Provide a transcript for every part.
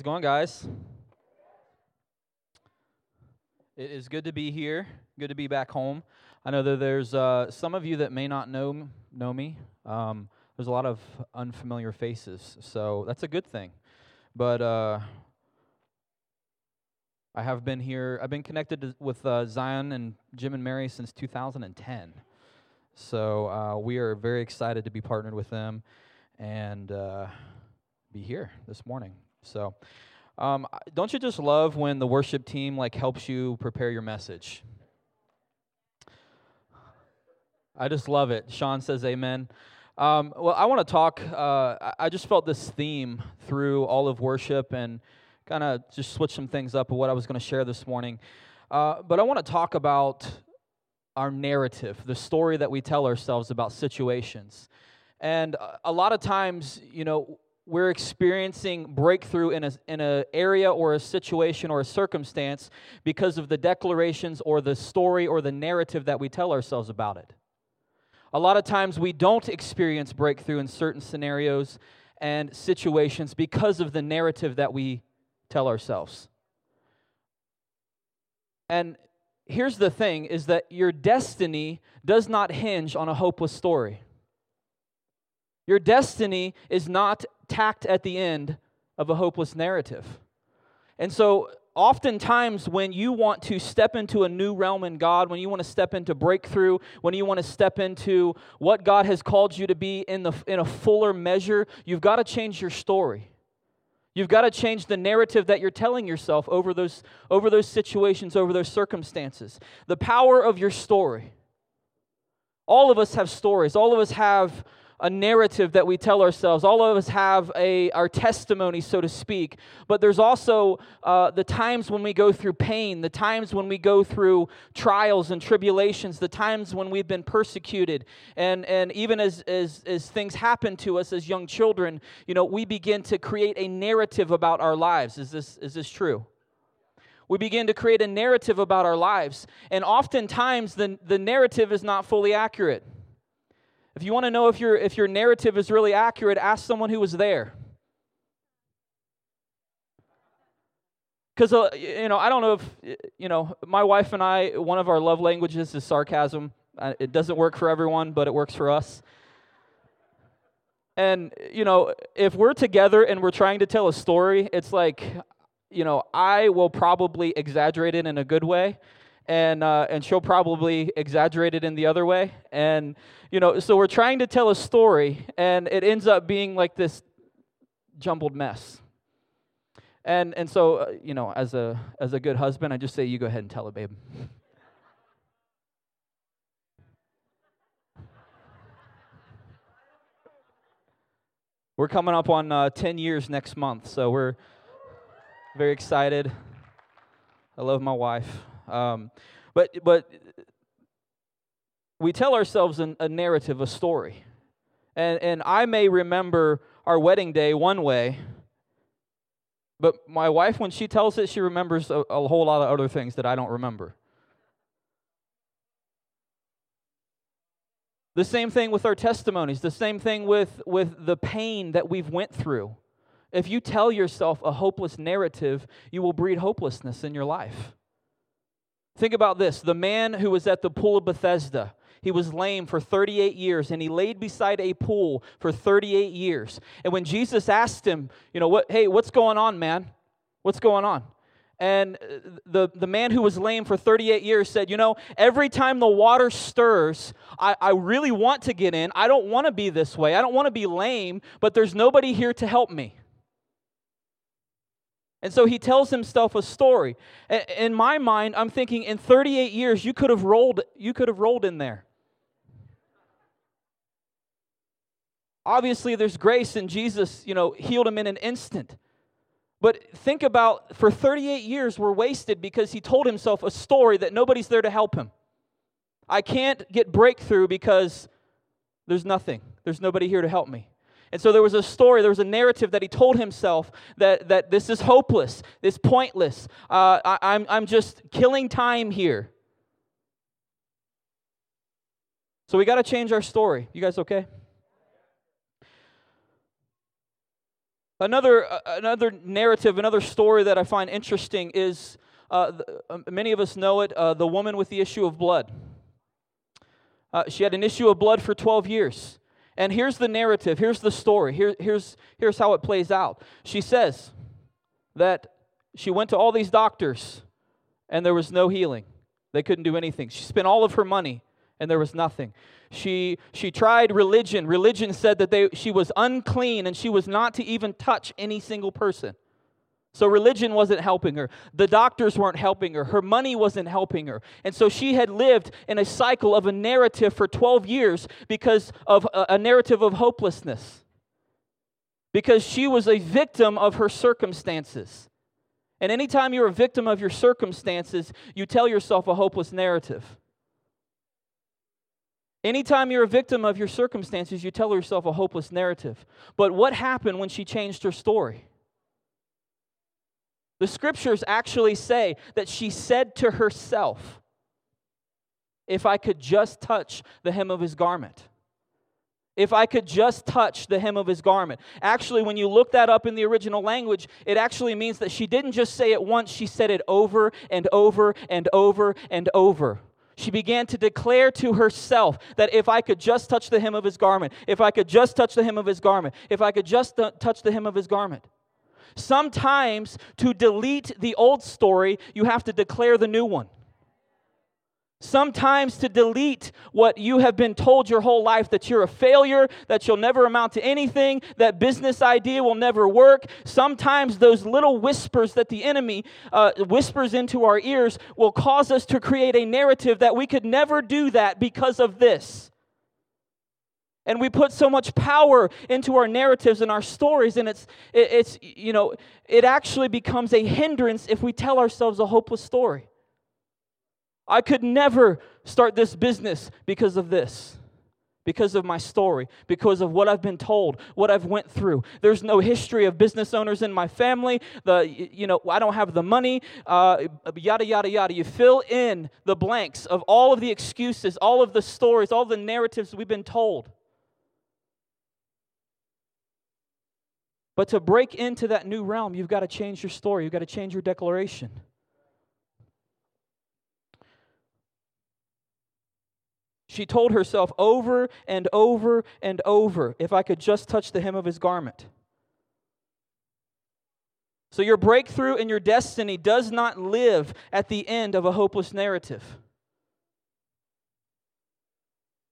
How's it going, guys? It is good to be here. Good to be back home. I know that there's uh, some of you that may not know know me. Um, there's a lot of unfamiliar faces, so that's a good thing. But uh, I have been here. I've been connected to, with uh, Zion and Jim and Mary since 2010. So uh, we are very excited to be partnered with them and uh, be here this morning. So, um, don't you just love when the worship team like helps you prepare your message? I just love it. Sean says amen. Um, well, I want to talk. Uh, I just felt this theme through all of worship and kind of just switch some things up of what I was going to share this morning. Uh, but I want to talk about our narrative, the story that we tell ourselves about situations. And a lot of times, you know, we're experiencing breakthrough in a in an area or a situation or a circumstance because of the declarations or the story or the narrative that we tell ourselves about it. A lot of times we don't experience breakthrough in certain scenarios and situations because of the narrative that we tell ourselves. And here's the thing is that your destiny does not hinge on a hopeless story. Your destiny is not tacked at the end of a hopeless narrative. And so, oftentimes, when you want to step into a new realm in God, when you want to step into breakthrough, when you want to step into what God has called you to be in, the, in a fuller measure, you've got to change your story. You've got to change the narrative that you're telling yourself over those, over those situations, over those circumstances. The power of your story. All of us have stories. All of us have a narrative that we tell ourselves. All of us have a, our testimony, so to speak. But there's also uh, the times when we go through pain, the times when we go through trials and tribulations, the times when we've been persecuted. And, and even as, as, as things happen to us as young children, you know, we begin to create a narrative about our lives. Is this, is this true? we begin to create a narrative about our lives. And oftentimes, the, the narrative is not fully accurate. If you want to know if your, if your narrative is really accurate, ask someone who was there. Because, uh, you know, I don't know if, you know, my wife and I, one of our love languages is sarcasm. It doesn't work for everyone, but it works for us. And, you know, if we're together and we're trying to tell a story, it's like, you know, I will probably exaggerate it in a good way, and uh, and she'll probably exaggerate it in the other way. And you know, so we're trying to tell a story, and it ends up being like this jumbled mess. And and so uh, you know, as a as a good husband, I just say, you go ahead and tell it, babe. We're coming up on uh, 10 years next month, so we're very excited. I love my wife. Um, but, but we tell ourselves an, a narrative, a story. And, and I may remember our wedding day one way, but my wife, when she tells it, she remembers a, a whole lot of other things that I don't remember. The same thing with our testimonies, the same thing with, with the pain that we've went through. If you tell yourself a hopeless narrative, you will breed hopelessness in your life. Think about this the man who was at the pool of Bethesda. He was lame for 38 years and he laid beside a pool for 38 years. And when Jesus asked him, you know, what, hey, what's going on, man? What's going on? And the, the man who was lame for 38 years said, You know, every time the water stirs, I, I really want to get in. I don't want to be this way. I don't want to be lame, but there's nobody here to help me. And so he tells himself a story. In my mind, I'm thinking in 38 years you could have rolled you could have rolled in there. Obviously there's grace and Jesus, you know, healed him in an instant. But think about for 38 years were wasted because he told himself a story that nobody's there to help him. I can't get breakthrough because there's nothing. There's nobody here to help me. And so there was a story, there was a narrative that he told himself that, that this is hopeless, this pointless. Uh, I, I'm, I'm just killing time here. So we got to change our story. You guys okay? Another, uh, another narrative, another story that I find interesting is uh, uh, many of us know it uh, the woman with the issue of blood. Uh, she had an issue of blood for 12 years. And here's the narrative, here's the story, Here, here's, here's how it plays out. She says that she went to all these doctors and there was no healing. They couldn't do anything. She spent all of her money and there was nothing. She, she tried religion. Religion said that they, she was unclean and she was not to even touch any single person. So religion wasn't helping her. The doctors weren't helping her. Her money wasn't helping her. And so she had lived in a cycle of a narrative for 12 years because of a, a narrative of hopelessness. Because she was a victim of her circumstances. And anytime you're a victim of your circumstances, you tell yourself a hopeless narrative. Anytime you're a victim of your circumstances, you tell yourself a hopeless narrative. But what happened when she changed her story? The scriptures actually say that she said to herself, If I could just touch the hem of his garment. If I could just touch the hem of his garment. Actually, when you look that up in the original language, it actually means that she didn't just say it once, she said it over and over and over and over. She began to declare to herself that if I could just touch the hem of his garment, if I could just touch the hem of his garment, if I could just touch the hem of his garment. Sometimes to delete the old story, you have to declare the new one. Sometimes to delete what you have been told your whole life that you're a failure, that you'll never amount to anything, that business idea will never work. Sometimes those little whispers that the enemy uh, whispers into our ears will cause us to create a narrative that we could never do that because of this. And we put so much power into our narratives and our stories, and it's, it's you know, it actually becomes a hindrance if we tell ourselves a hopeless story. I could never start this business because of this because of my story because of what i've been told what i've went through. There's no history of business owners in my family. The you know i don't have the money uh, yada yada yada. You fill in the blanks of all of the excuses all of the stories all the narratives we've been told but to break into that new realm you've got to change your story you've got to change your declaration She told herself over and over and over, if I could just touch the hem of his garment. So, your breakthrough and your destiny does not live at the end of a hopeless narrative.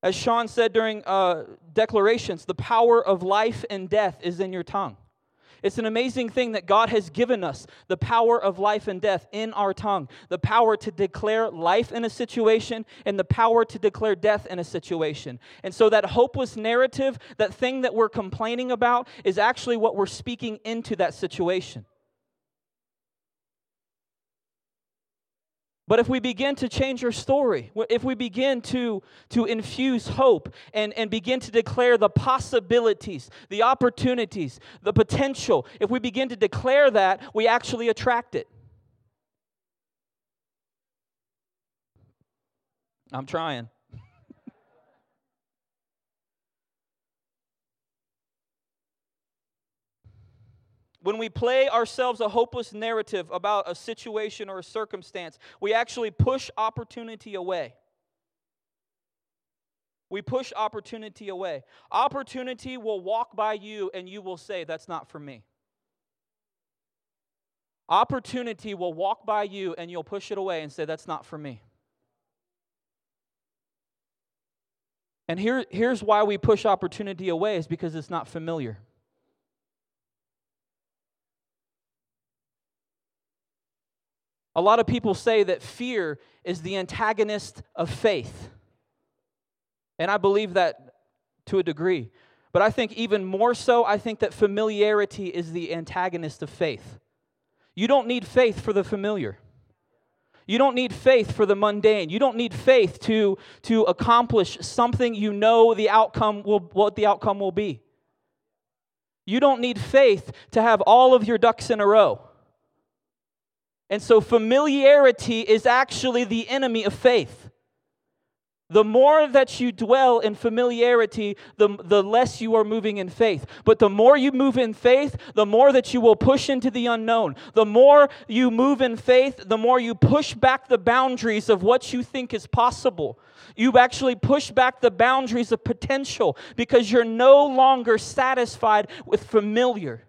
As Sean said during uh, declarations, the power of life and death is in your tongue. It's an amazing thing that God has given us the power of life and death in our tongue, the power to declare life in a situation and the power to declare death in a situation. And so, that hopeless narrative, that thing that we're complaining about, is actually what we're speaking into that situation. But if we begin to change our story, if we begin to, to infuse hope and, and begin to declare the possibilities, the opportunities, the potential, if we begin to declare that, we actually attract it. I'm trying. When we play ourselves a hopeless narrative about a situation or a circumstance, we actually push opportunity away. We push opportunity away. Opportunity will walk by you and you will say, That's not for me. Opportunity will walk by you and you'll push it away and say, That's not for me. And here, here's why we push opportunity away is because it's not familiar. A lot of people say that fear is the antagonist of faith. And I believe that to a degree. But I think even more so, I think that familiarity is the antagonist of faith. You don't need faith for the familiar. You don't need faith for the mundane. You don't need faith to, to accomplish something you know the outcome will, what the outcome will be. You don't need faith to have all of your ducks in a row. And so familiarity is actually the enemy of faith. The more that you dwell in familiarity, the, the less you are moving in faith. But the more you move in faith, the more that you will push into the unknown. The more you move in faith, the more you push back the boundaries of what you think is possible. You actually push back the boundaries of potential because you're no longer satisfied with familiar.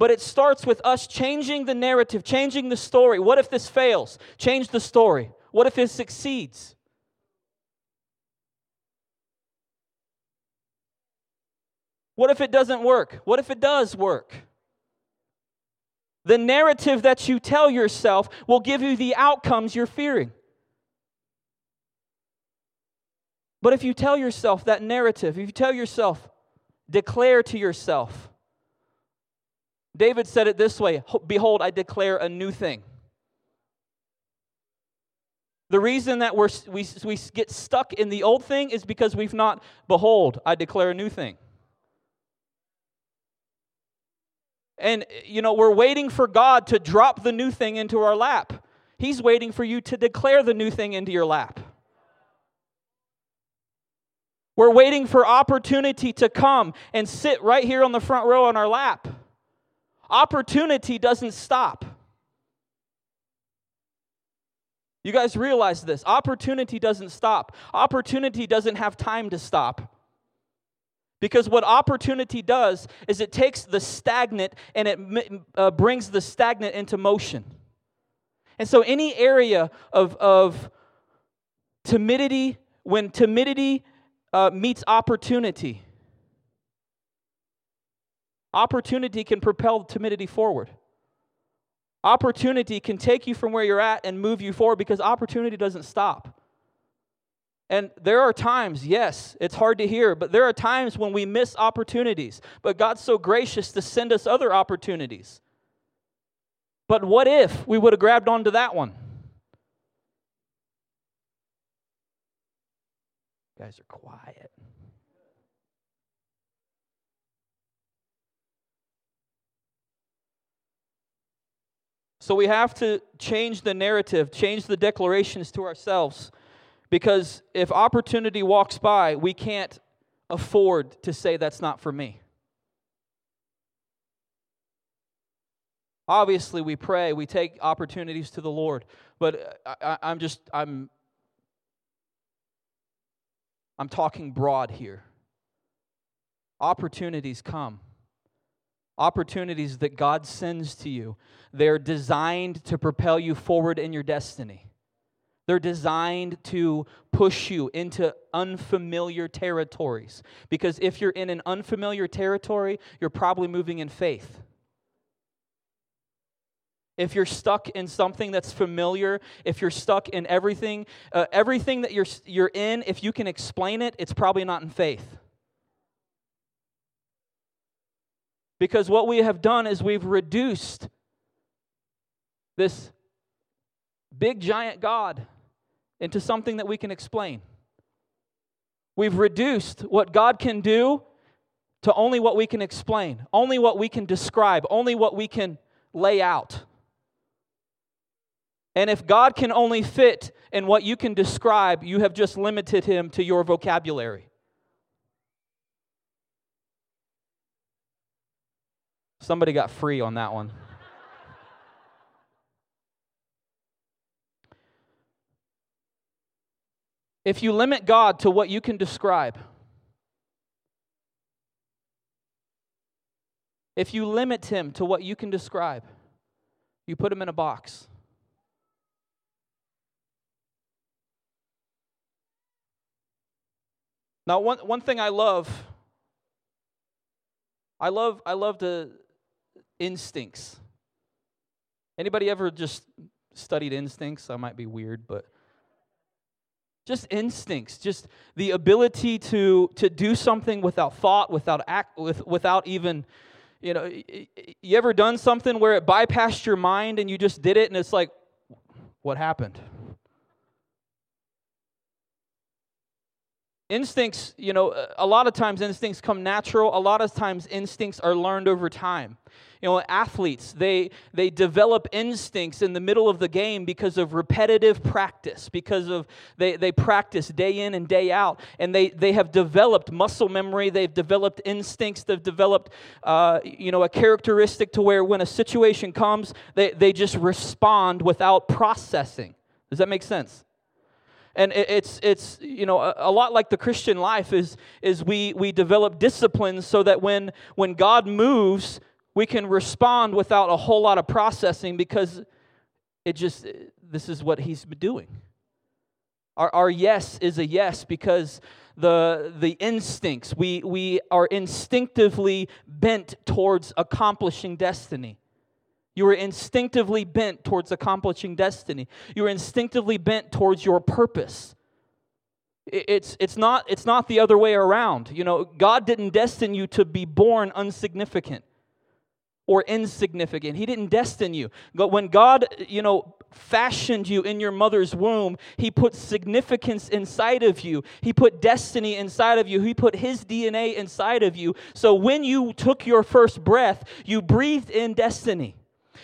But it starts with us changing the narrative, changing the story. What if this fails? Change the story. What if it succeeds? What if it doesn't work? What if it does work? The narrative that you tell yourself will give you the outcomes you're fearing. But if you tell yourself that narrative, if you tell yourself, declare to yourself, David said it this way Behold, I declare a new thing. The reason that we're, we, we get stuck in the old thing is because we've not, behold, I declare a new thing. And, you know, we're waiting for God to drop the new thing into our lap. He's waiting for you to declare the new thing into your lap. We're waiting for opportunity to come and sit right here on the front row on our lap. Opportunity doesn't stop. You guys realize this. Opportunity doesn't stop, opportunity doesn't have time to stop. Because what opportunity does is it takes the stagnant and it uh, brings the stagnant into motion. And so, any area of, of timidity, when timidity uh, meets opportunity, opportunity can propel timidity forward. Opportunity can take you from where you're at and move you forward because opportunity doesn't stop. And there are times, yes, it's hard to hear, but there are times when we miss opportunities. But God's so gracious to send us other opportunities. But what if we would have grabbed onto that one? You guys are quiet. So we have to change the narrative, change the declarations to ourselves. Because if opportunity walks by, we can't afford to say that's not for me. Obviously, we pray, we take opportunities to the Lord, but I, am just, I'm, I'm talking broad here. Opportunities come opportunities that God sends to you. They're designed to propel you forward in your destiny. They're designed to push you into unfamiliar territories. Because if you're in an unfamiliar territory, you're probably moving in faith. If you're stuck in something that's familiar, if you're stuck in everything, uh, everything that you're, you're in, if you can explain it, it's probably not in faith. Because what we have done is we've reduced this big giant God into something that we can explain. We've reduced what God can do to only what we can explain, only what we can describe, only what we can lay out. And if God can only fit in what you can describe, you have just limited him to your vocabulary. Somebody got free on that one. if you limit God to what you can describe, if you limit Him to what you can describe, you put Him in a box. Now, one, one thing I love, I love, I love the instincts. Anybody ever just studied instincts? I might be weird, but just instincts just the ability to to do something without thought without act with, without even you know you ever done something where it bypassed your mind and you just did it and it's like what happened instincts, you know, a lot of times instincts come natural, a lot of times instincts are learned over time. You know, athletes, they they develop instincts in the middle of the game because of repetitive practice, because of they, they practice day in and day out, and they, they have developed muscle memory, they've developed instincts, they've developed uh, you know a characteristic to where when a situation comes, they, they just respond without processing. Does that make sense? And it's it's you know a, lot like the christian life is is we we develop disciplines so that when when god moves we can respond without a whole lot of processing because it just this is what he's doing. Our, our yes is a yes because the the instincts we we are instinctively bent towards accomplishing destiny you are instinctively bent towards accomplishing destiny. You are instinctively bent towards your purpose. It's, it's, not, it's not the other way around. You know, God didn't destine you to be born unsignificant or insignificant. He didn't destine you. But when God, you know, fashioned you in your mother's womb, He put significance inside of you. He put destiny inside of you. He put His DNA inside of you. So when you took your first breath, you breathed in destiny.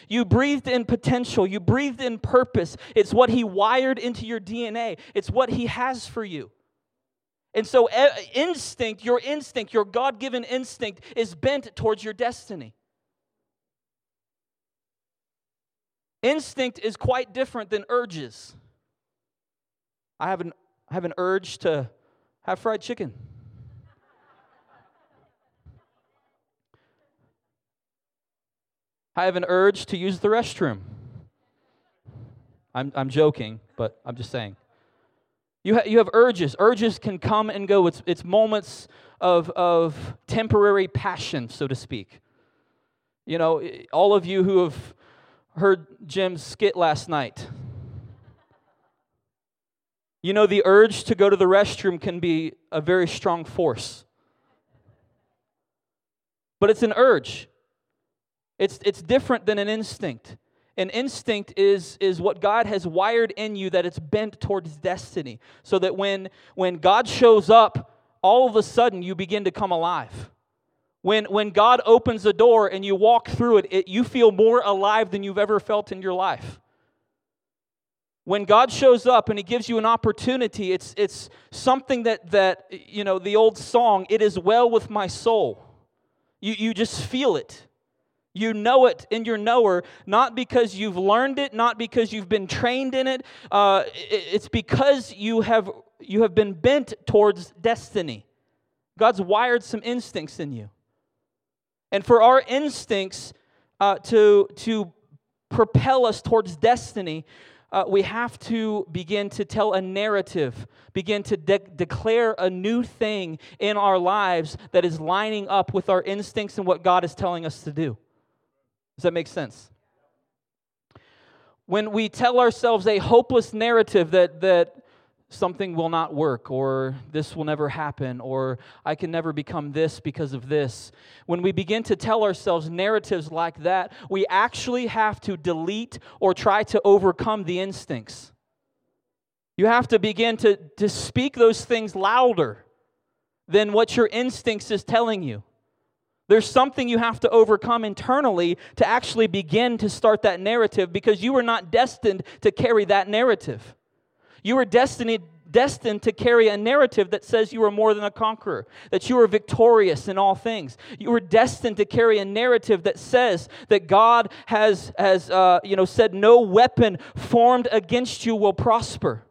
You breathed in potential. You breathed in purpose. It's what He wired into your DNA, it's what He has for you. And so, instinct, your instinct, your God given instinct, is bent towards your destiny. Instinct is quite different than urges. I have an, I have an urge to have fried chicken. I have an urge to use the restroom. I'm, I'm joking, but I'm just saying. You, ha- you have urges. Urges can come and go. It's, it's moments of, of temporary passion, so to speak. You know, all of you who have heard Jim's skit last night, you know, the urge to go to the restroom can be a very strong force. But it's an urge. It's, it's different than an instinct. An instinct is, is what God has wired in you that it's bent towards destiny. So that when, when God shows up, all of a sudden you begin to come alive. When, when God opens a door and you walk through it, it, you feel more alive than you've ever felt in your life. When God shows up and He gives you an opportunity, it's, it's something that, that, you know, the old song, it is well with my soul. You, you just feel it. You know it in your knower, not because you've learned it, not because you've been trained in it. Uh, it's because you have, you have been bent towards destiny. God's wired some instincts in you. And for our instincts uh, to, to propel us towards destiny, uh, we have to begin to tell a narrative, begin to de- declare a new thing in our lives that is lining up with our instincts and what God is telling us to do. Does that make sense? When we tell ourselves a hopeless narrative that, that something will not work, or this will never happen, or I can never become this because of this, when we begin to tell ourselves narratives like that, we actually have to delete or try to overcome the instincts. You have to begin to, to speak those things louder than what your instincts is telling you. There's something you have to overcome internally to actually begin to start that narrative because you were not destined to carry that narrative. You were destined, destined to carry a narrative that says you are more than a conqueror, that you are victorious in all things. You were destined to carry a narrative that says that God has, has uh, you know, said, No weapon formed against you will prosper.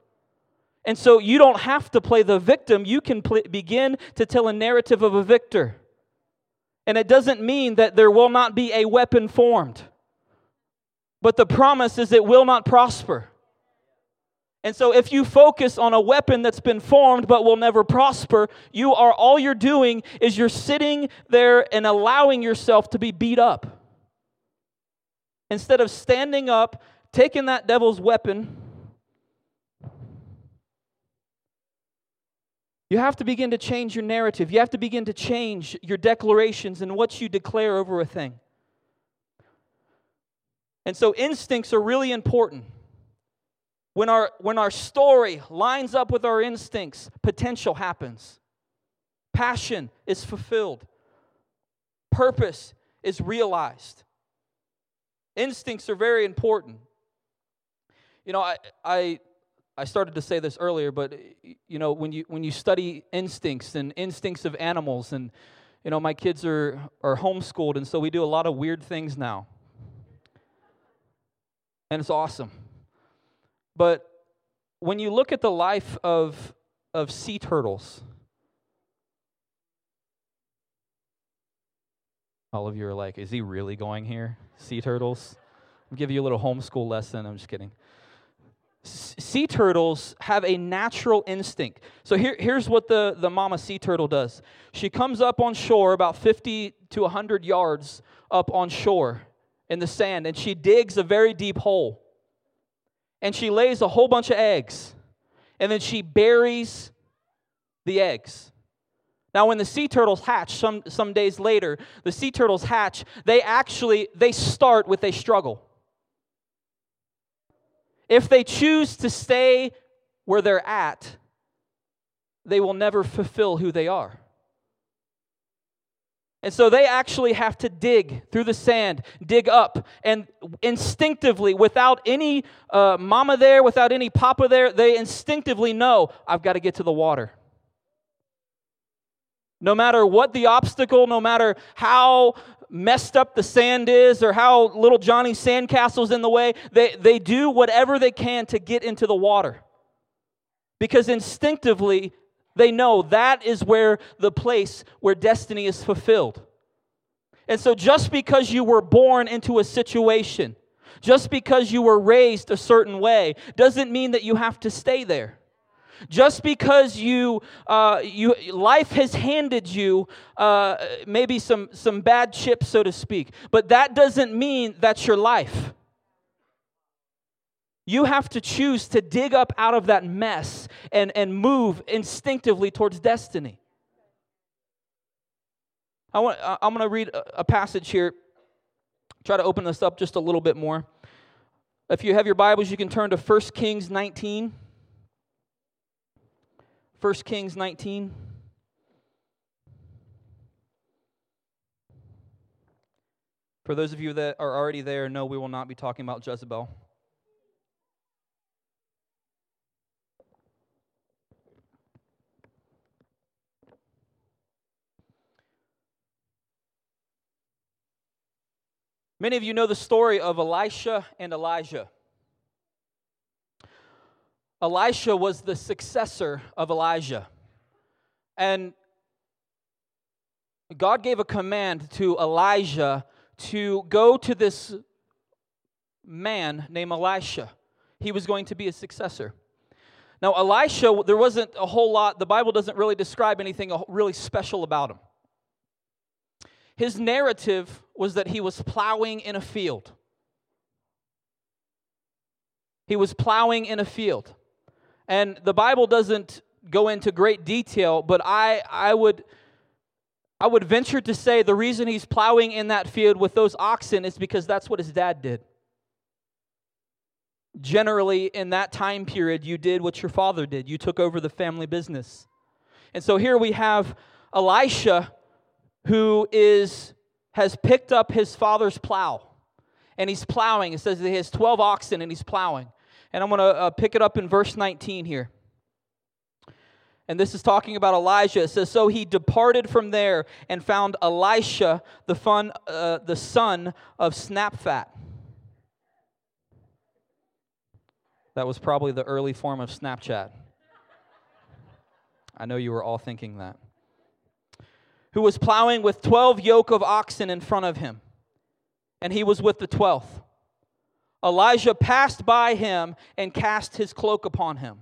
And so you don't have to play the victim, you can pl- begin to tell a narrative of a victor. And it doesn't mean that there will not be a weapon formed. But the promise is it will not prosper. And so if you focus on a weapon that's been formed but will never prosper, you are all you're doing is you're sitting there and allowing yourself to be beat up. Instead of standing up, taking that devil's weapon You have to begin to change your narrative. You have to begin to change your declarations and what you declare over a thing. And so, instincts are really important. When our, when our story lines up with our instincts, potential happens. Passion is fulfilled. Purpose is realized. Instincts are very important. You know, I, I, I started to say this earlier, but you know, when you when you study instincts and instincts of animals, and you know, my kids are are homeschooled, and so we do a lot of weird things now, and it's awesome. But when you look at the life of of sea turtles, all of you are like, "Is he really going here?" Sea turtles. Give you a little homeschool lesson. I'm just kidding sea turtles have a natural instinct. So here, here's what the, the mama sea turtle does she comes up on shore about 50 to 100 yards up on shore in the sand, and she digs a very deep hole. And she lays a whole bunch of eggs. And then she buries the eggs. Now, when the sea turtles hatch, some, some days later, the sea turtles hatch, they actually, they start with a struggle. If they choose to stay where they're at, they will never fulfill who they are. And so they actually have to dig through the sand, dig up, and instinctively, without any uh, mama there, without any papa there, they instinctively know I've got to get to the water. No matter what the obstacle, no matter how messed up the sand is or how little Johnny's sandcastle's in the way, they, they do whatever they can to get into the water. Because instinctively, they know that is where the place where destiny is fulfilled. And so, just because you were born into a situation, just because you were raised a certain way, doesn't mean that you have to stay there. Just because you, uh, you life has handed you uh, maybe some, some bad chips, so to speak, but that doesn't mean that's your life. You have to choose to dig up out of that mess and, and move instinctively towards destiny. I want, I'm going to read a passage here. Try to open this up just a little bit more. If you have your Bibles, you can turn to 1 Kings 19. 1 Kings 19. For those of you that are already there, no, we will not be talking about Jezebel. Many of you know the story of Elisha and Elijah. Elisha was the successor of Elijah. And God gave a command to Elijah to go to this man named Elisha. He was going to be a successor. Now, Elisha, there wasn't a whole lot, the Bible doesn't really describe anything really special about him. His narrative was that he was plowing in a field. He was plowing in a field. And the Bible doesn't go into great detail, but I, I would I would venture to say the reason he's plowing in that field with those oxen is because that's what his dad did. Generally, in that time period, you did what your father did. You took over the family business. And so here we have Elisha who is has picked up his father's plow and he's plowing. It says he has 12 oxen and he's plowing. And I'm going to uh, pick it up in verse 19 here. And this is talking about Elijah. It says, So he departed from there and found Elisha, the, fun, uh, the son of Shaphat. That was probably the early form of Snapchat. I know you were all thinking that. Who was plowing with 12 yoke of oxen in front of him, and he was with the 12th. Elijah passed by him and cast his cloak upon him.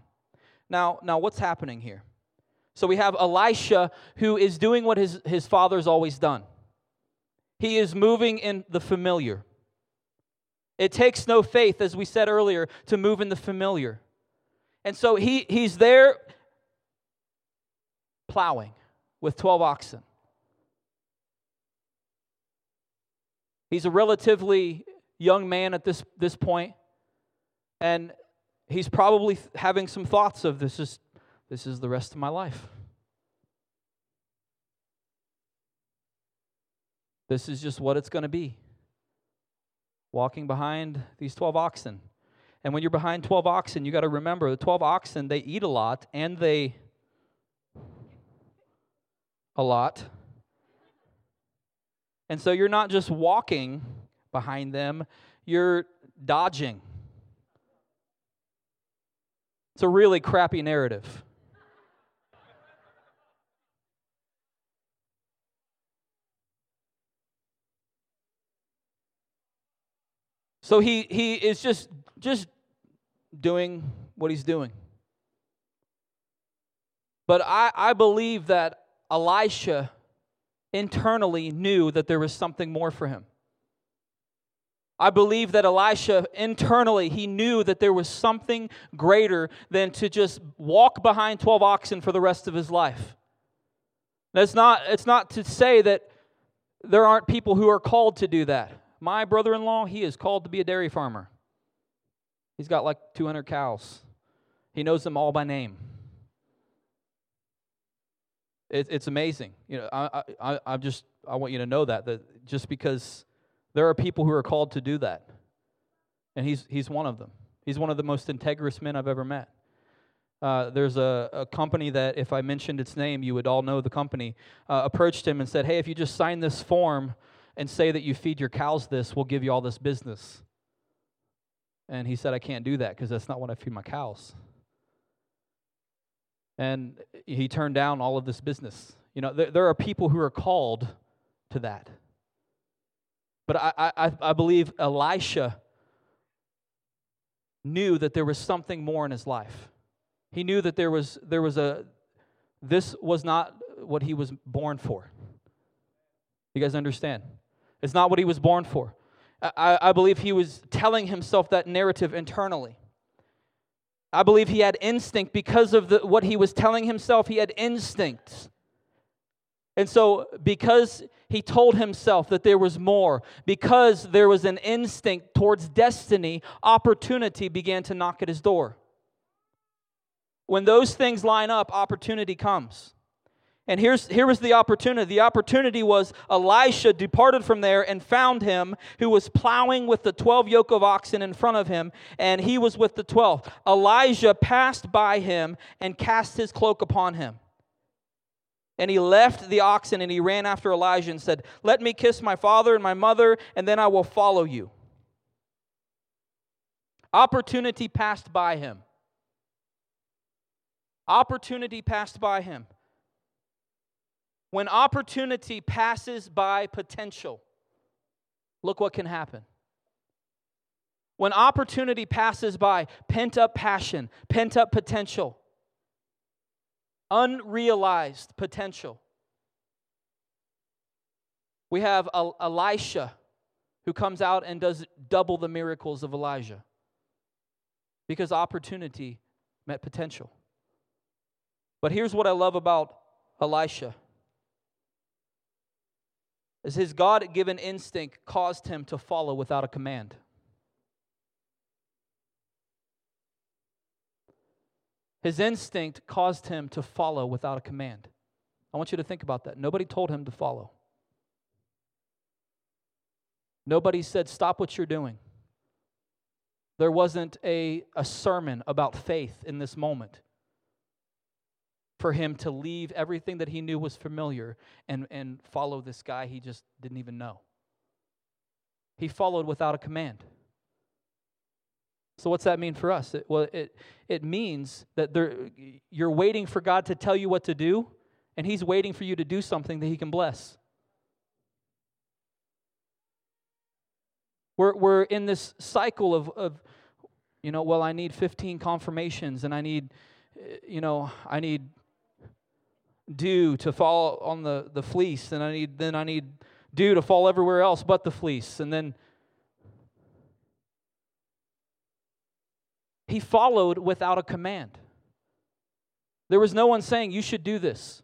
Now, now what's happening here? So we have Elisha who is doing what his, his father's always done. He is moving in the familiar. It takes no faith, as we said earlier, to move in the familiar. And so he, he's there plowing with 12 oxen. He's a relatively young man at this, this. And he's probably having some thoughts of this is this is the rest of my life. This is just what it's going to be. Walking behind these 12 oxen. And when you're behind 12 oxen, you got to remember the 12 oxen, they eat a lot and they a lot. And so you're not just walking behind them, you're dodging. It's a really crappy narrative. So he, he is just, just doing what he's doing. But I, I believe that Elisha internally knew that there was something more for him. I believe that Elisha internally he knew that there was something greater than to just walk behind 12 oxen for the rest of his life. That's not it's not to say that there aren't people who are called to do that. My brother in law, he is called to be a dairy farmer. He's got like 200 cows, he knows them all by name. It, it's amazing. You know, I, I, I just I want you to know that that just because there are people who are called to do that, and he's he's one of them. He's one of the most integrous men I've ever met. Uh, there's a, a, company that, if I mentioned its name, you would all know the company, uh, approached him and said, Hey, if you just sign this form, and say that you feed your cows this, we'll give you all this business. And he said, I can't do that because that's not what I feed my cows. And he turned down all of this business. You know, there, there are people who are called to that. But I, I, I believe Elisha knew that there was something more in his life. He knew that there was, there was a, this was not what he was born for. You guys understand? It's not what he was born for. I, I believe he was telling himself that narrative internally. I believe he had instinct because of the, what he was telling himself. He had instincts. And so, because he told himself that there was more, because there was an instinct towards destiny, opportunity began to knock at his door. When those things line up, opportunity comes. And here's, here was the opportunity. The opportunity was Elisha departed from there and found him who was plowing with the 12 yoke of oxen in front of him, and he was with the 12. Elijah passed by him and cast his cloak upon him. And he left the oxen and he ran after Elijah and said, Let me kiss my father and my mother, and then I will follow you. Opportunity passed by him. Opportunity passed by him when opportunity passes by potential, look what can happen. When opportunity passes by pent up passion, pent up potential, unrealized potential. We have Elisha who comes out and does double the miracles of Elijah because opportunity met potential. But here's what I love about Elisha as his God given instinct caused him to follow without a command. His instinct caused him to follow without a command. I want you to think about that. Nobody told him to follow. Nobody said, Stop what you're doing. There wasn't a, a sermon about faith in this moment for him to leave everything that he knew was familiar and, and follow this guy he just didn't even know. He followed without a command. So, what's that mean for us? It, well, it, it means that there, you're waiting for God to tell you what to do, and He's waiting for you to do something that He can bless. We're, we're in this cycle of, of, you know, well, I need 15 confirmations, and I need, eh, you know, I need dew to fall on the, the fleece, and I need then I need dew to fall everywhere else but the fleece. And then he followed without a command. There was no one saying, You should do this.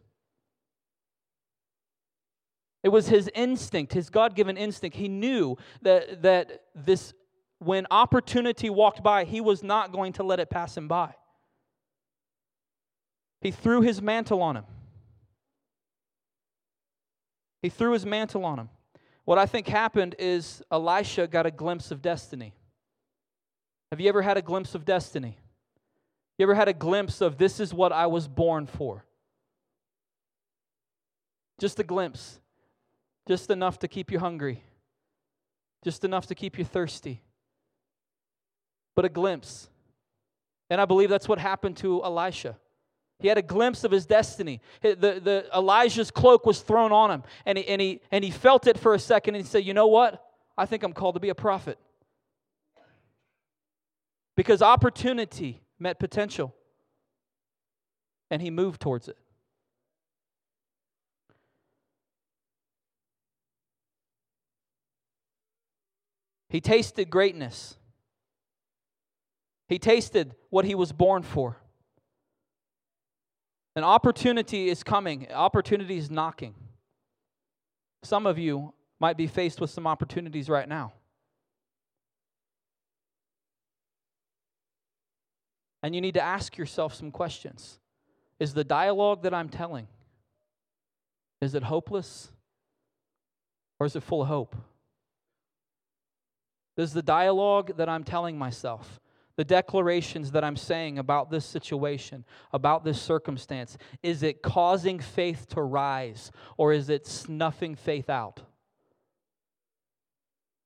It was his instinct, his God given instinct. He knew that, that this when opportunity walked by, he was not going to let it pass him by. He threw his mantle on him. He threw his mantle on him. What I think happened is Elisha got a glimpse of destiny. Have you ever had a glimpse of destiny? You ever had a glimpse of this is what I was born for? Just a glimpse. Just enough to keep you hungry. Just enough to keep you thirsty. But a glimpse. And I believe that's what happened to Elisha. He had a glimpse of his destiny. The, the, Elijah's cloak was thrown on him, and he, and, he, and he felt it for a second, and he said, You know what? I think I'm called to be a prophet. Because opportunity met potential, and he moved towards it. He tasted greatness. He tasted what he was born for. An opportunity is coming, opportunity is knocking. Some of you might be faced with some opportunities right now. And you need to ask yourself some questions. Is the dialogue that I'm telling is it hopeless or is it full of hope? Does the dialogue that I'm telling myself the declarations that I'm saying about this situation, about this circumstance, is it causing faith to rise or is it snuffing faith out?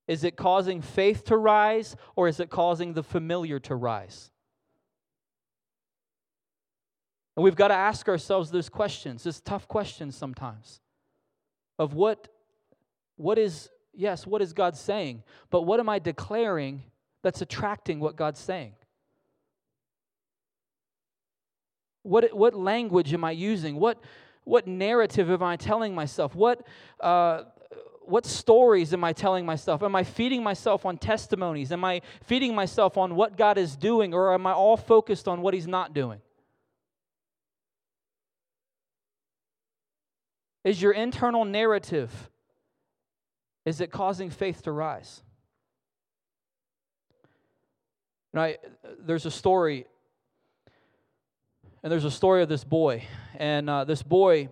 Is it causing faith to rise or is it causing the familiar to rise? And we've got to ask ourselves those questions, these tough questions sometimes, of what, what is, yes, what is God saying, but what am I declaring that's attracting what God's saying? What, what language am I using? What, what narrative am I telling myself? What, uh, what stories am I telling myself? Am I feeding myself on testimonies? Am I feeding myself on what God is doing, or am I all focused on what He's not doing? Is your internal narrative is it causing faith to rise? Know, I, there's a story, and there's a story of this boy, and uh, this boy,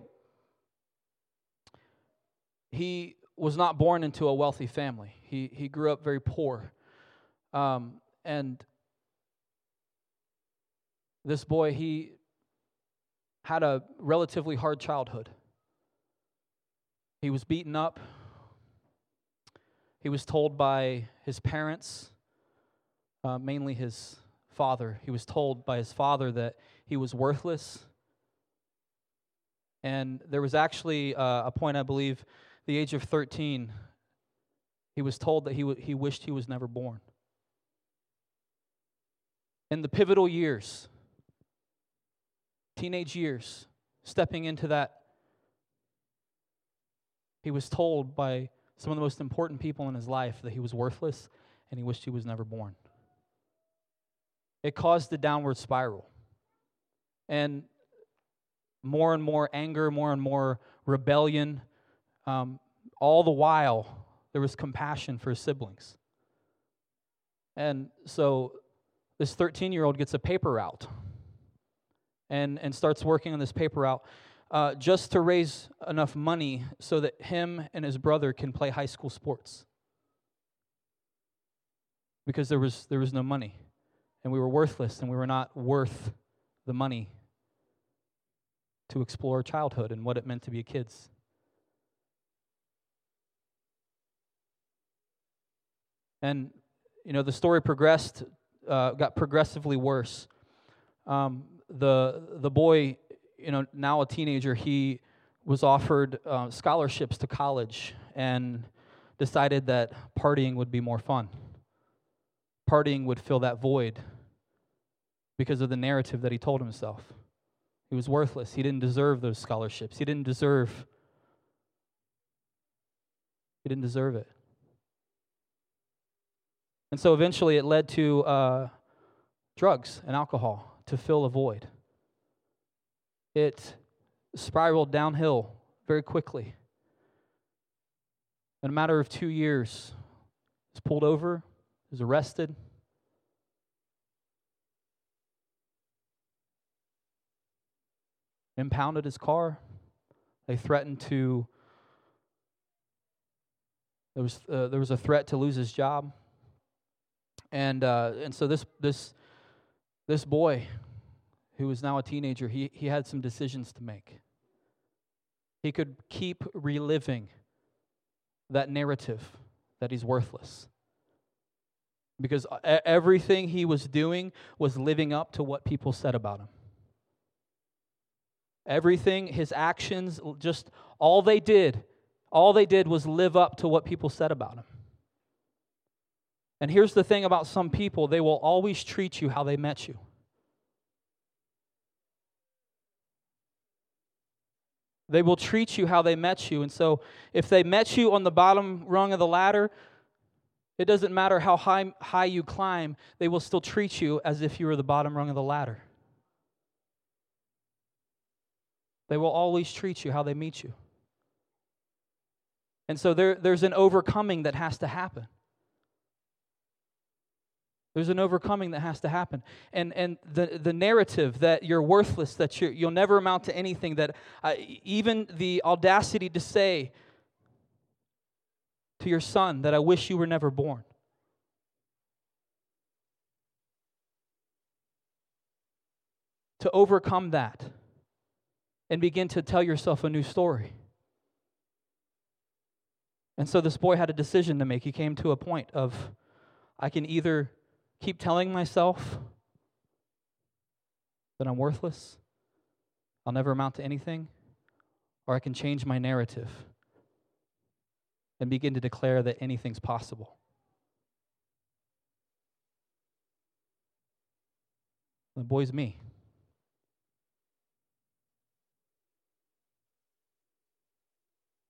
he was not born into a wealthy family. He he grew up very poor, um, and this boy he had a relatively hard childhood. He was beaten up. He was told by his parents uh, mainly his father. He was told by his father that he was worthless. And there was actually uh, a point, I believe, the age of 13, he was told that he, w- he wished he was never born. In the pivotal years, teenage years, stepping into that, he was told by some of the most important people in his life that he was worthless and he wished he was never born it caused a downward spiral. And more and more anger, more and more rebellion. Um, all the while, there was compassion for his siblings. And so this 13 year old gets a paper route and, and starts working on this paper route uh, just to raise enough money so that him and his brother can play high school sports. Because there was, there was no money and we were worthless and we were not worth the money to explore childhood and what it meant to be a kids. And, you know, the story progressed, uh, got progressively worse. Um, the, the boy, you know, now a teenager, he was offered uh, scholarships to college and decided that partying would be more fun. Partying would fill that void because of the narrative that he told himself. He was worthless. He didn't deserve those scholarships. He didn't deserve he didn't deserve it. And so eventually it led to uh, drugs and alcohol to fill a void. It spiraled downhill very quickly. In a matter of two years, he was pulled over, was arrested. Impounded his car. They threatened to. There was uh, there was a threat to lose his job, and uh, and so this this this boy, who was now a teenager, he he had some decisions to make. He could keep reliving that narrative that he's worthless. Because everything he was doing was living up to what people said about him. Everything, his actions, just all they did, all they did was live up to what people said about him. And here's the thing about some people they will always treat you how they met you. They will treat you how they met you. And so, if they met you on the bottom rung of the ladder, it doesn't matter how high, high you climb, they will still treat you as if you were the bottom rung of the ladder. They will always treat you how they meet you. And so there, there's an overcoming that has to happen. There's an overcoming that has to happen. And, and the, the narrative that you're worthless, that you you'll never amount to anything, that even the audacity to say to your son that I wish you were never born. To overcome that and begin to tell yourself a new story. And so this boy had a decision to make. He came to a point of I can either keep telling myself that I'm worthless, I'll never amount to anything, or I can change my narrative and begin to declare that anything's possible. The boy's me.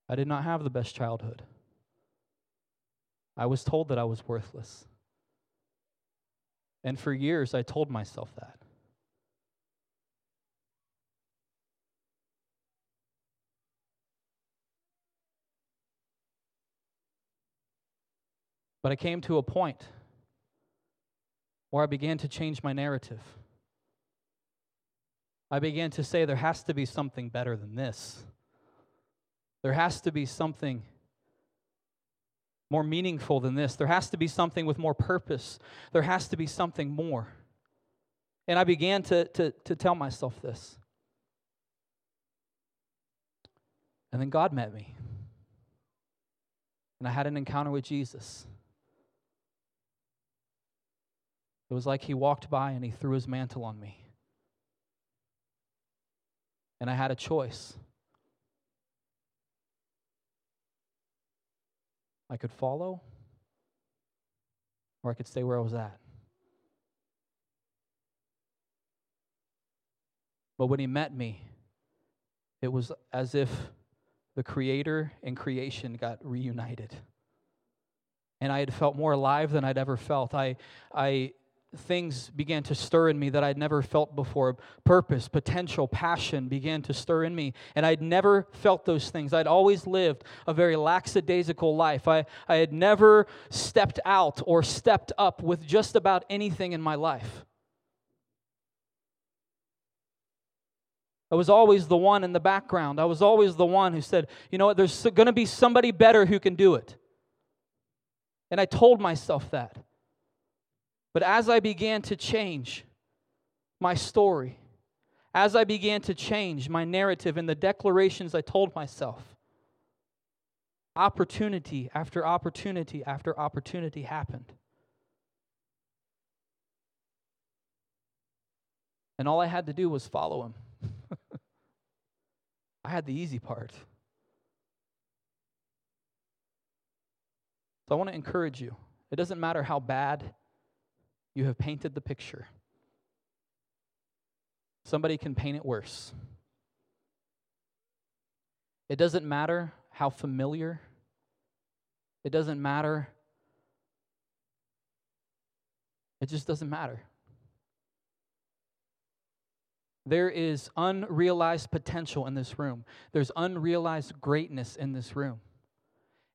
I did not have the best childhood. I was told that I was worthless. And for years, I told myself that. But I came to a point where I began to change my narrative. I began to say there has to be something better than this. There has to be something more meaningful than this. There has to be something with more purpose. There has to be something more. And I began to, to, to tell myself this. And then God met me. And I had an encounter with Jesus. It was like he walked by and he threw his mantle on me. And I had a choice. I could follow, or I could stay where I was at. But when he met me, it was as if the Creator and creation got reunited. And I had felt more alive than I'd ever felt. I, I things began to stir in me that I'd never felt before. Purpose, potential, passion began to stir in me. And I'd never felt those things. I'd always lived a very lackadaisical life. I, I had never stepped out or stepped up with just about anything in my life. I was always the one in the background. I was always the one who said, you know what, there's going to be somebody better who can do it. And I told myself that. But as I began to change my story, as I began to change my narrative and the declarations I told myself, opportunity after opportunity after opportunity happened. And all I had to do was follow him. I had the easy part. So I want to encourage you. It doesn't matter how bad you have painted the picture. Somebody can paint it worse. It doesn't matter how familiar, it doesn't matter. It just doesn't matter. There is unrealized potential in this room. There's unrealized greatness in this room.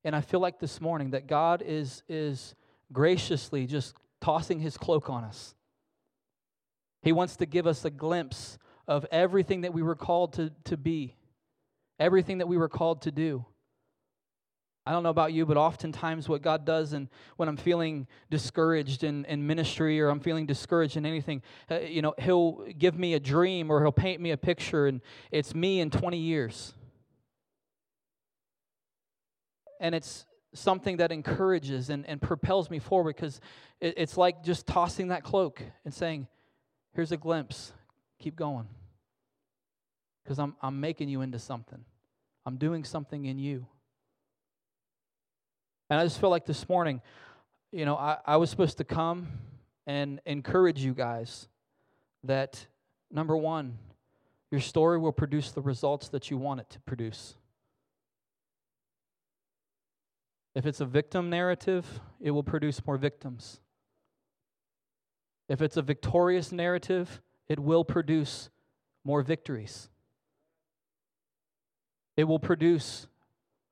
And I feel like this morning that God is, is graciously just tossing his cloak on us. He wants to give us a glimpse of everything that we were called to, to be, everything that we were called to do. I don't know about you, but oftentimes what God does, and when I'm feeling discouraged in, in ministry or I'm feeling discouraged in anything, uh, you know, He'll give me a dream or He'll paint me a picture, and it's me in 20 years. And it's something that encourages and, and propels me forward because it, it's like just tossing that cloak and saying, Here's a glimpse. Keep going. Because I'm, I'm making you into something, I'm doing something in you. And I just feel like this morning, you know, I, I was supposed to come and encourage you guys that number one, your story will produce the results that you want it to produce. If it's a victim narrative, it will produce more victims. If it's a victorious narrative, it will produce more victories. It will produce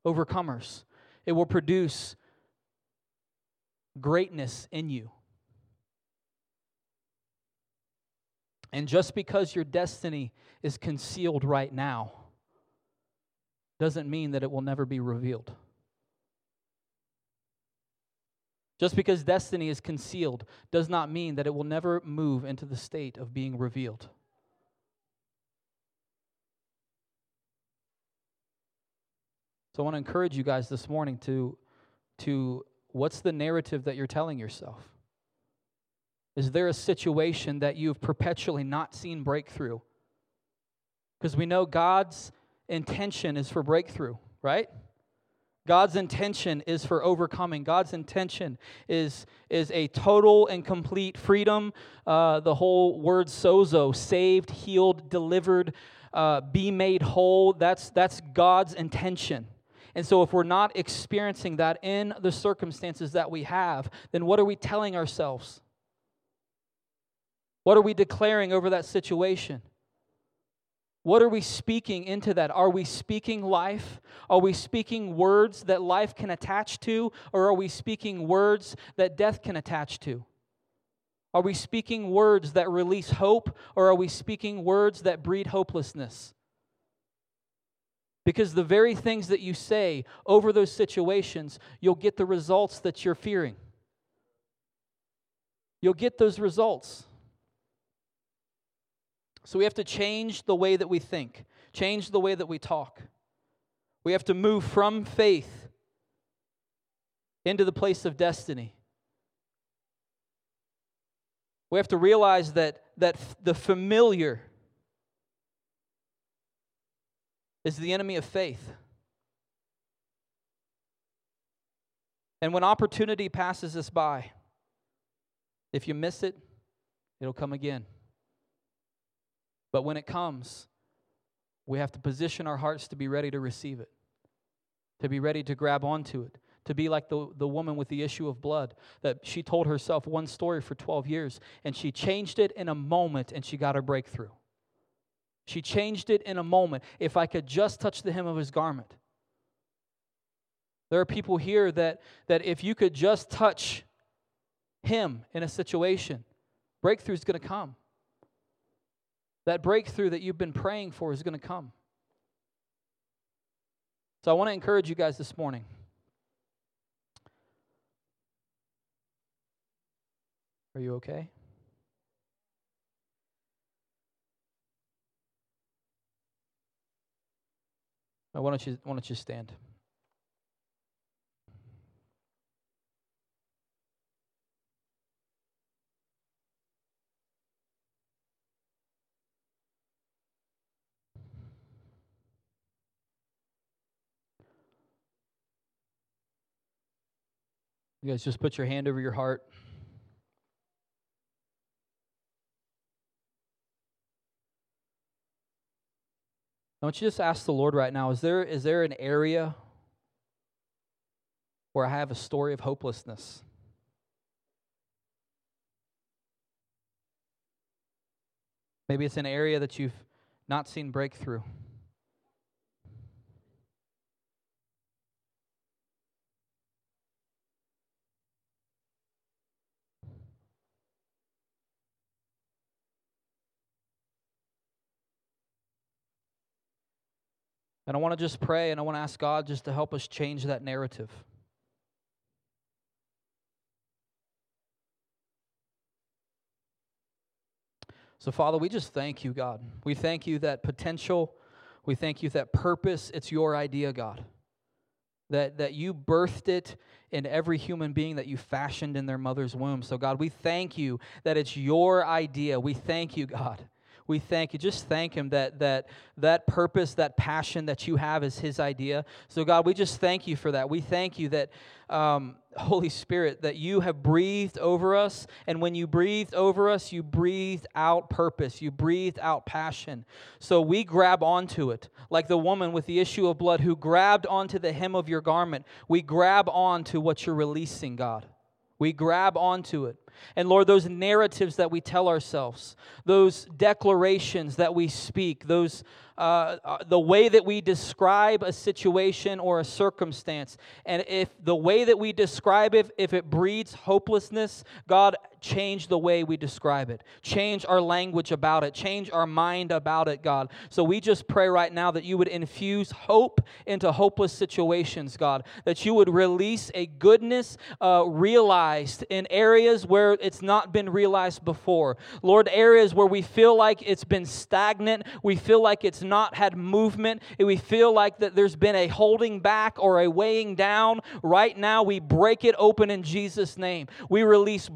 overcomers. It will produce greatness in you. And just because your destiny is concealed right now doesn't mean that it will never be revealed. Just because destiny is concealed does not mean that it will never move into the state of being revealed. So I want to encourage you guys this morning to, to what's the narrative that you're telling yourself? Is there a situation that you've perpetually not seen breakthrough? Because we know God's intention is for breakthrough, right? God's intention is for overcoming. God's intention is, is a total and complete freedom. Uh, the whole word sozo, saved, healed, delivered, uh, be made whole. That's, that's God's intention. And so, if we're not experiencing that in the circumstances that we have, then what are we telling ourselves? What are we declaring over that situation? What are we speaking into that? Are we speaking life? Are we speaking words that life can attach to? Or are we speaking words that death can attach to? Are we speaking words that release hope? Or are we speaking words that breed hopelessness? Because the very things that you say over those situations, you'll get the results that you're fearing. You'll get those results. So we have to change the way that we think, change the way that we talk. We have to move from faith into the place of destiny. We have to realize that, that the familiar is the enemy of faith. And when opportunity passes us by, if you miss it, it'll come again. But when it comes, we have to position our hearts to be ready to receive it, to be ready to grab onto it, to be like the, the woman with the issue of blood, that she told herself one story for 12 years, and she changed it in a moment, and she got her breakthrough. She changed it in a moment. If I could just touch the hem of his garment. There are people here that, that if you could just touch him in a situation, breakthrough is going to come. That breakthrough that you've been praying for is going to come. So I want to encourage you guys this morning. Are you okay? why don't you why don't you stand? You guys just put your hand over your heart. I want you to just ask the Lord right now is there, is there an area where I have a story of hopelessness? Maybe it's an area that you've not seen breakthrough. And I want to just pray and I want to ask God just to help us change that narrative. So, Father, we just thank you, God. We thank you that potential, we thank you that purpose, it's your idea, God. That, that you birthed it in every human being that you fashioned in their mother's womb. So, God, we thank you that it's your idea. We thank you, God we thank you. Just thank Him that that that purpose, that passion that you have is His idea. So, God, we just thank you for that. We thank you that, um, Holy Spirit, that you have breathed over us. And when you breathed over us, you breathed out purpose, you breathed out passion. So we grab onto it, like the woman with the issue of blood who grabbed onto the hem of your garment. We grab onto what you're releasing, God. We grab onto it. And Lord, those narratives that we tell ourselves, those declarations that we speak, those uh, uh, the way that we describe a situation or a circumstance, and if the way that we describe it, if it breeds hopelessness, God, change the way we describe it. Change our language about it. Change our mind about it, God. So we just pray right now that you would infuse hope into hopeless situations, God. That you would release a goodness uh, realized in areas where it's not been realized before. Lord, areas where we feel like it's been stagnant, we feel like it's not had movement, we feel like that there's been a holding back or a weighing down. Right now, we break it open in Jesus' name. We release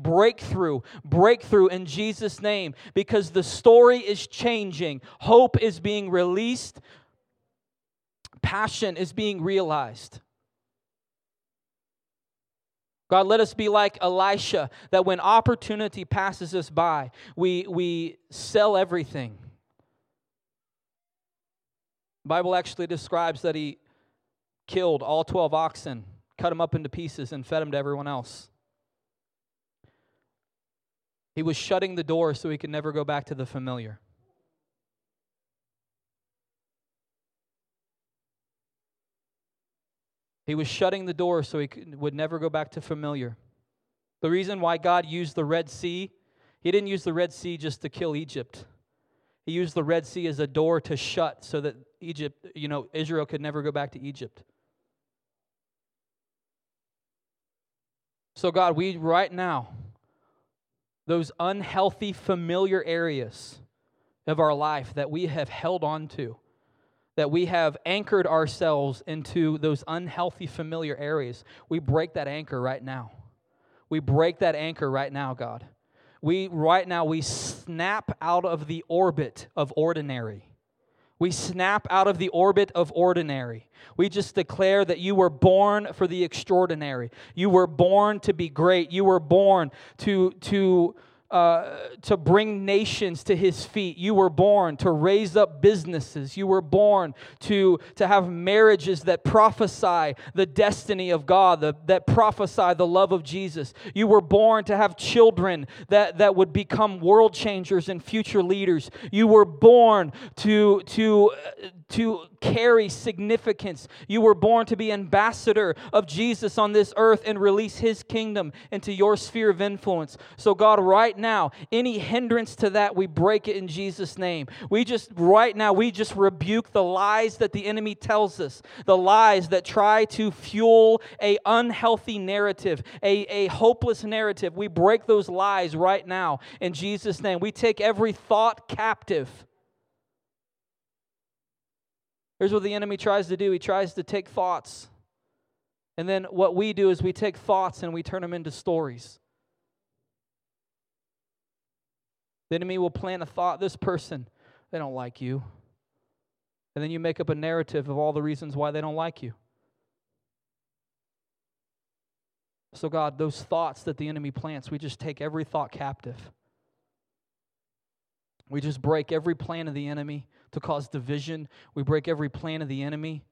breakthrough, breakthrough in Jesus' name because the story is changing. Hope is being released, passion is being realized. God, let us be like Elisha, that when opportunity passes us by, we, we sell everything. The Bible actually describes that he killed all 12 oxen, cut them up into pieces, and fed them to everyone else. He was shutting the door so he could never go back to the familiar. He was shutting the door so he could, would never go back to familiar. The reason why God used the Red Sea, He didn't use the Red Sea just to kill Egypt. He used the Red Sea as a door to shut so that Egypt, you know, Israel could never go back to Egypt. So, God, we right now, those unhealthy, familiar areas of our life that we have held on to, that we have anchored ourselves into those unhealthy, familiar areas, we break that anchor right now. We break that anchor right now, God. We, right now, we snap out of the orbit of ordinary. We snap out of the orbit of ordinary. We just declare that you were born for the extraordinary. You were born to be great. You were born to, to, uh, to bring nations to his feet. You were born to raise up businesses. You were born to, to have marriages that prophesy the destiny of God, the, that prophesy the love of Jesus. You were born to have children that, that would become world changers and future leaders. You were born to, to, to carry significance. You were born to be ambassador of Jesus on this earth and release his kingdom into your sphere of influence. So, God, right now, any hindrance to that, we break it in Jesus' name. We just, right now, we just rebuke the lies that the enemy tells us, the lies that try to fuel a unhealthy narrative, a, a hopeless narrative. We break those lies right now in Jesus' name. We take every thought captive Here's what the enemy tries to do he tries to take thoughts. And then what we do is we take thoughts and we turn them into stories. The enemy will plant a thought this person, they don't like you. And then you make up a narrative of all the reasons why they don't like you. So, God, those thoughts that the enemy plants, we just take every thought captive. We just break every plan of the enemy to cause division. We break every plan of the enemy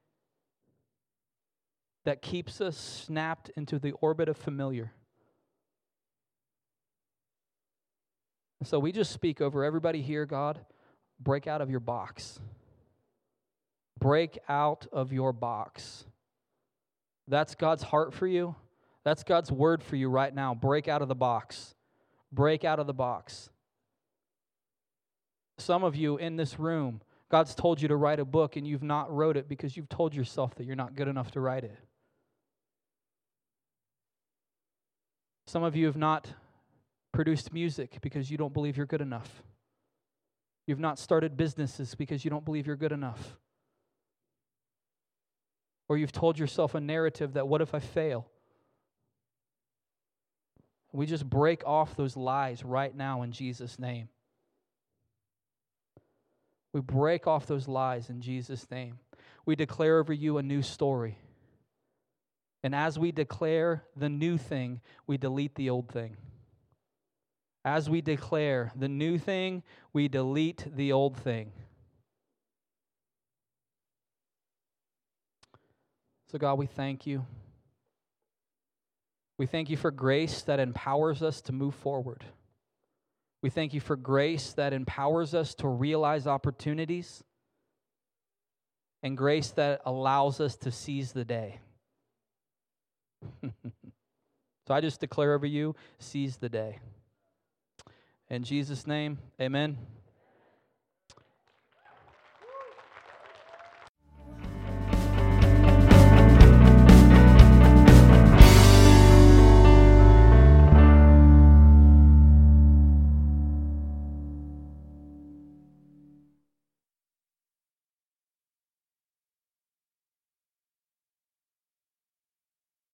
that keeps us snapped into the orbit of familiar. And so we just speak over everybody here, God, break out of your box. Break out of your box. That's God's heart for you. That's God's word for you right now. Break out of the box. Break out of the box. Some of you in this room, God's told you to write a book and you've not wrote it because you've told yourself that you're not good enough to write it. Some of you have not produced music because you don't believe you're good enough. You've not started businesses because you don't believe you're good enough. Or you've told yourself a narrative that what if I fail? We just break off those lies right now in Jesus' name. We break off those lies in Jesus' name. We declare over you a new story. And as we declare the new thing, we delete the old thing. As we declare the new thing, we delete the old thing. So, God, we thank you. We thank you for grace that empowers us to move forward. We thank you for grace that empowers us to realize opportunities and grace that allows us to seize the day. so I just declare over you seize the day. In Jesus' name, amen.